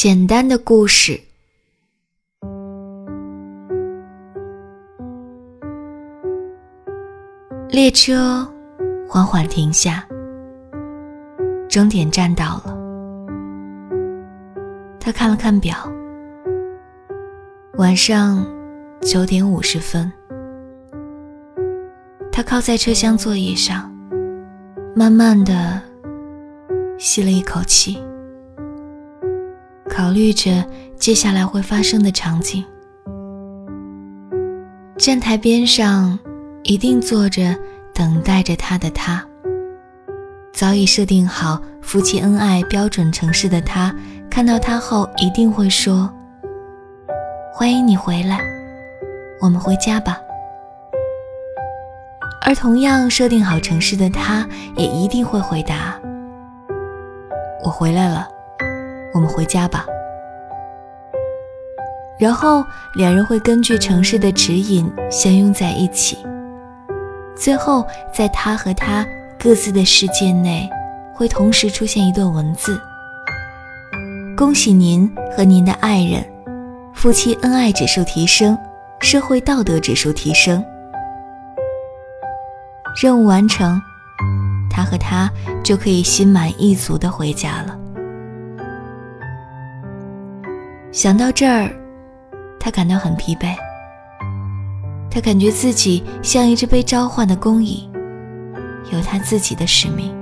简单的故事。列车缓缓停下，终点站到了。他看了看表，晚上九点五十分。他靠在车厢座椅上，慢慢的吸了一口气，考虑着接下来会发生的场景。站台边上。一定坐着等待着他的他，早已设定好夫妻恩爱标准城市的他，看到他后一定会说：“欢迎你回来，我们回家吧。”而同样设定好城市的他，也一定会回答：“我回来了，我们回家吧。”然后两人会根据城市的指引相拥在一起。最后，在他和他各自的世界内，会同时出现一段文字：“恭喜您和您的爱人，夫妻恩爱指数提升，社会道德指数提升。”任务完成，他和他就可以心满意足的回家了。想到这儿，他感到很疲惫。他感觉自己像一只被召唤的工蚁，有他自己的使命，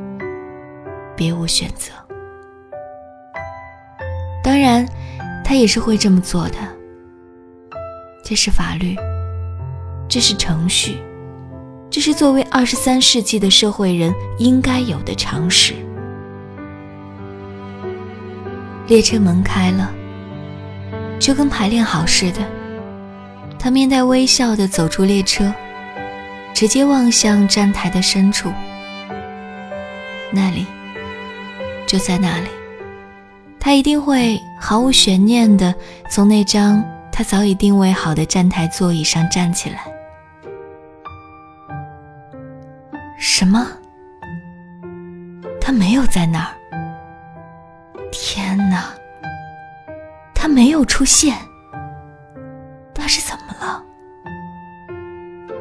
别无选择。当然，他也是会这么做的。这是法律，这是程序，这是作为二十三世纪的社会人应该有的常识。列车门开了，就跟排练好似的。他面带微笑地走出列车，直接望向站台的深处。那里，就在那里，他一定会毫无悬念地从那张他早已定位好的站台座椅上站起来。什么？他没有在那儿？他没有出现。他是怎么了？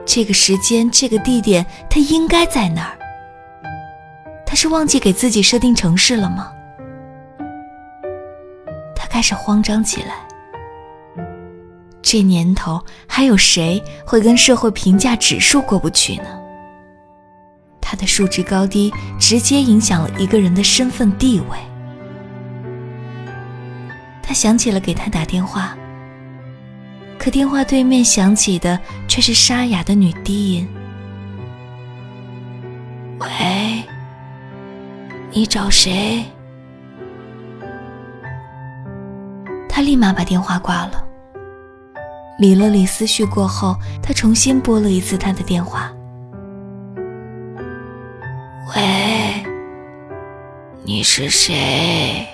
这个时间，这个地点，他应该在哪儿？他是忘记给自己设定城市了吗？他开始慌张起来。这年头，还有谁会跟社会评价指数过不去呢？他的数值高低，直接影响了一个人的身份地位。他想起了给他打电话。可电话对面响起的却是沙哑的女低音：“喂，你找谁？”他立马把电话挂了。理了理思绪过后，他重新拨了一次他的电话：“喂，你是谁？”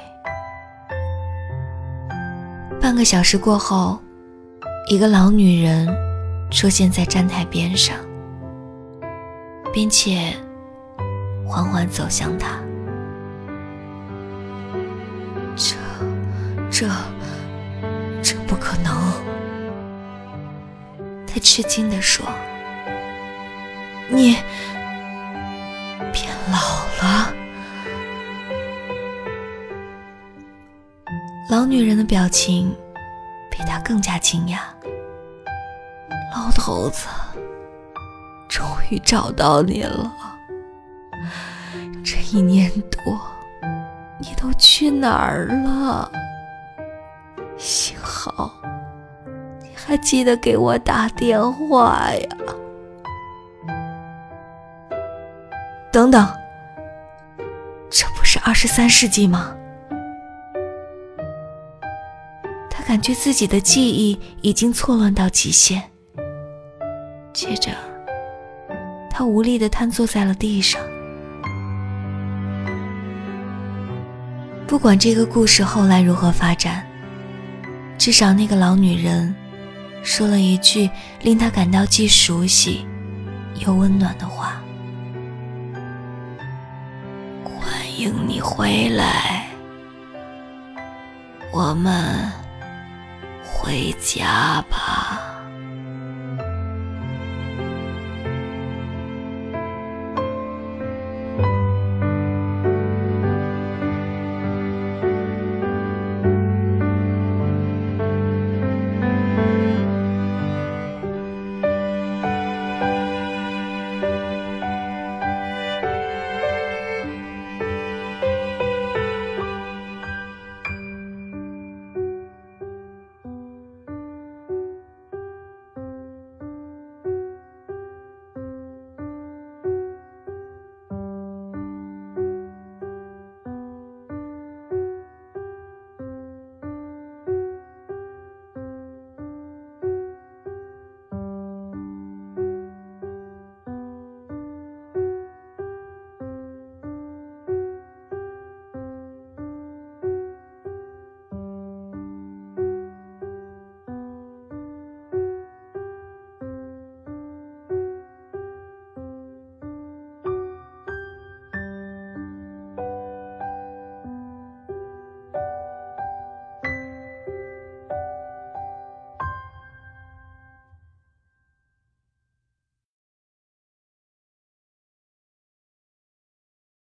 个小时过后。一个老女人出现在站台边上，并且缓缓走向他。这、这、这不可能！他吃惊地说：“你变老了。”老女人的表情。比他更加惊讶。老头子，终于找到你了。这一年多，你都去哪儿了？幸好你还记得给我打电话呀。等等，这不是二十三世纪吗？感觉自己的记忆已经错乱到极限，接着，他无力地瘫坐在了地上。不管这个故事后来如何发展，至少那个老女人说了一句令他感到既熟悉又温暖的话：“欢迎你回来。”我们回家吧。